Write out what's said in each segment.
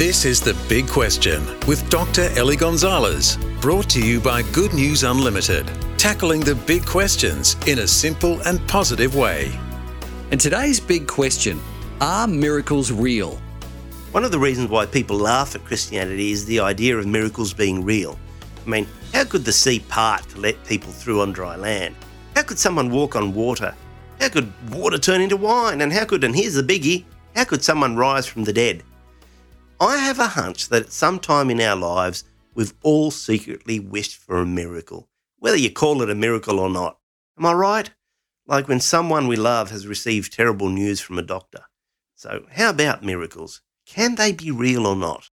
This is The Big Question with Dr. Ellie Gonzalez, brought to you by Good News Unlimited, tackling the big questions in a simple and positive way. And today's big question are miracles real? One of the reasons why people laugh at Christianity is the idea of miracles being real. I mean, how could the sea part to let people through on dry land? How could someone walk on water? How could water turn into wine? And how could, and here's the biggie, how could someone rise from the dead? I have a hunch that at some time in our lives, we've all secretly wished for a miracle, whether you call it a miracle or not. Am I right? Like when someone we love has received terrible news from a doctor. So, how about miracles? Can they be real or not?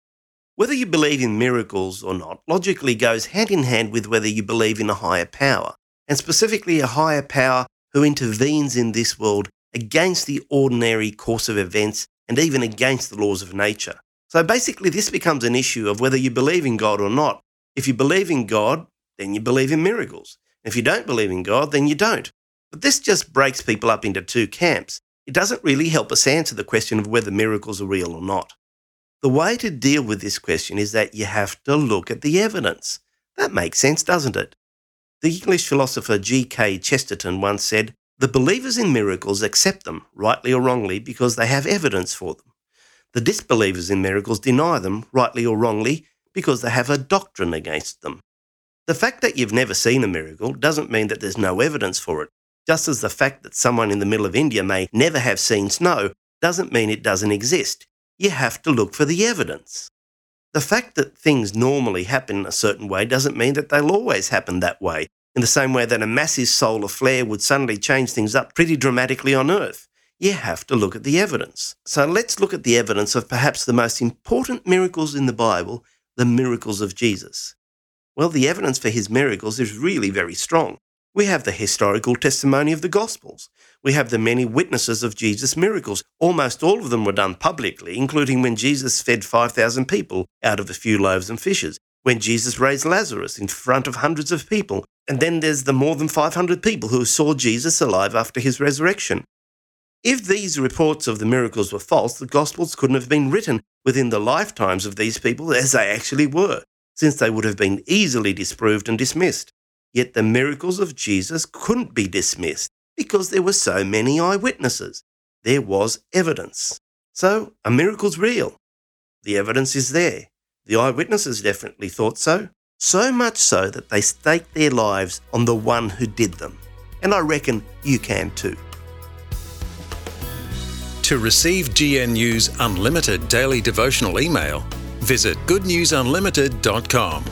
Whether you believe in miracles or not logically goes hand in hand with whether you believe in a higher power, and specifically a higher power who intervenes in this world against the ordinary course of events and even against the laws of nature. So basically, this becomes an issue of whether you believe in God or not. If you believe in God, then you believe in miracles. If you don't believe in God, then you don't. But this just breaks people up into two camps. It doesn't really help us answer the question of whether miracles are real or not. The way to deal with this question is that you have to look at the evidence. That makes sense, doesn't it? The English philosopher G.K. Chesterton once said, The believers in miracles accept them, rightly or wrongly, because they have evidence for them. The disbelievers in miracles deny them, rightly or wrongly, because they have a doctrine against them. The fact that you've never seen a miracle doesn't mean that there's no evidence for it, just as the fact that someone in the middle of India may never have seen snow doesn't mean it doesn't exist. You have to look for the evidence. The fact that things normally happen a certain way doesn't mean that they'll always happen that way, in the same way that a massive solar flare would suddenly change things up pretty dramatically on Earth you have to look at the evidence. So let's look at the evidence of perhaps the most important miracles in the Bible, the miracles of Jesus. Well, the evidence for his miracles is really very strong. We have the historical testimony of the Gospels. We have the many witnesses of Jesus' miracles. Almost all of them were done publicly, including when Jesus fed 5,000 people out of a few loaves and fishes, when Jesus raised Lazarus in front of hundreds of people, and then there's the more than 500 people who saw Jesus alive after his resurrection. If these reports of the miracles were false, the Gospels couldn't have been written within the lifetimes of these people as they actually were, since they would have been easily disproved and dismissed. Yet the miracles of Jesus couldn't be dismissed because there were so many eyewitnesses. There was evidence. So, a miracle's real. The evidence is there. The eyewitnesses definitely thought so. So much so that they staked their lives on the one who did them. And I reckon you can too. To receive GNU's unlimited daily devotional email, visit goodnewsunlimited.com.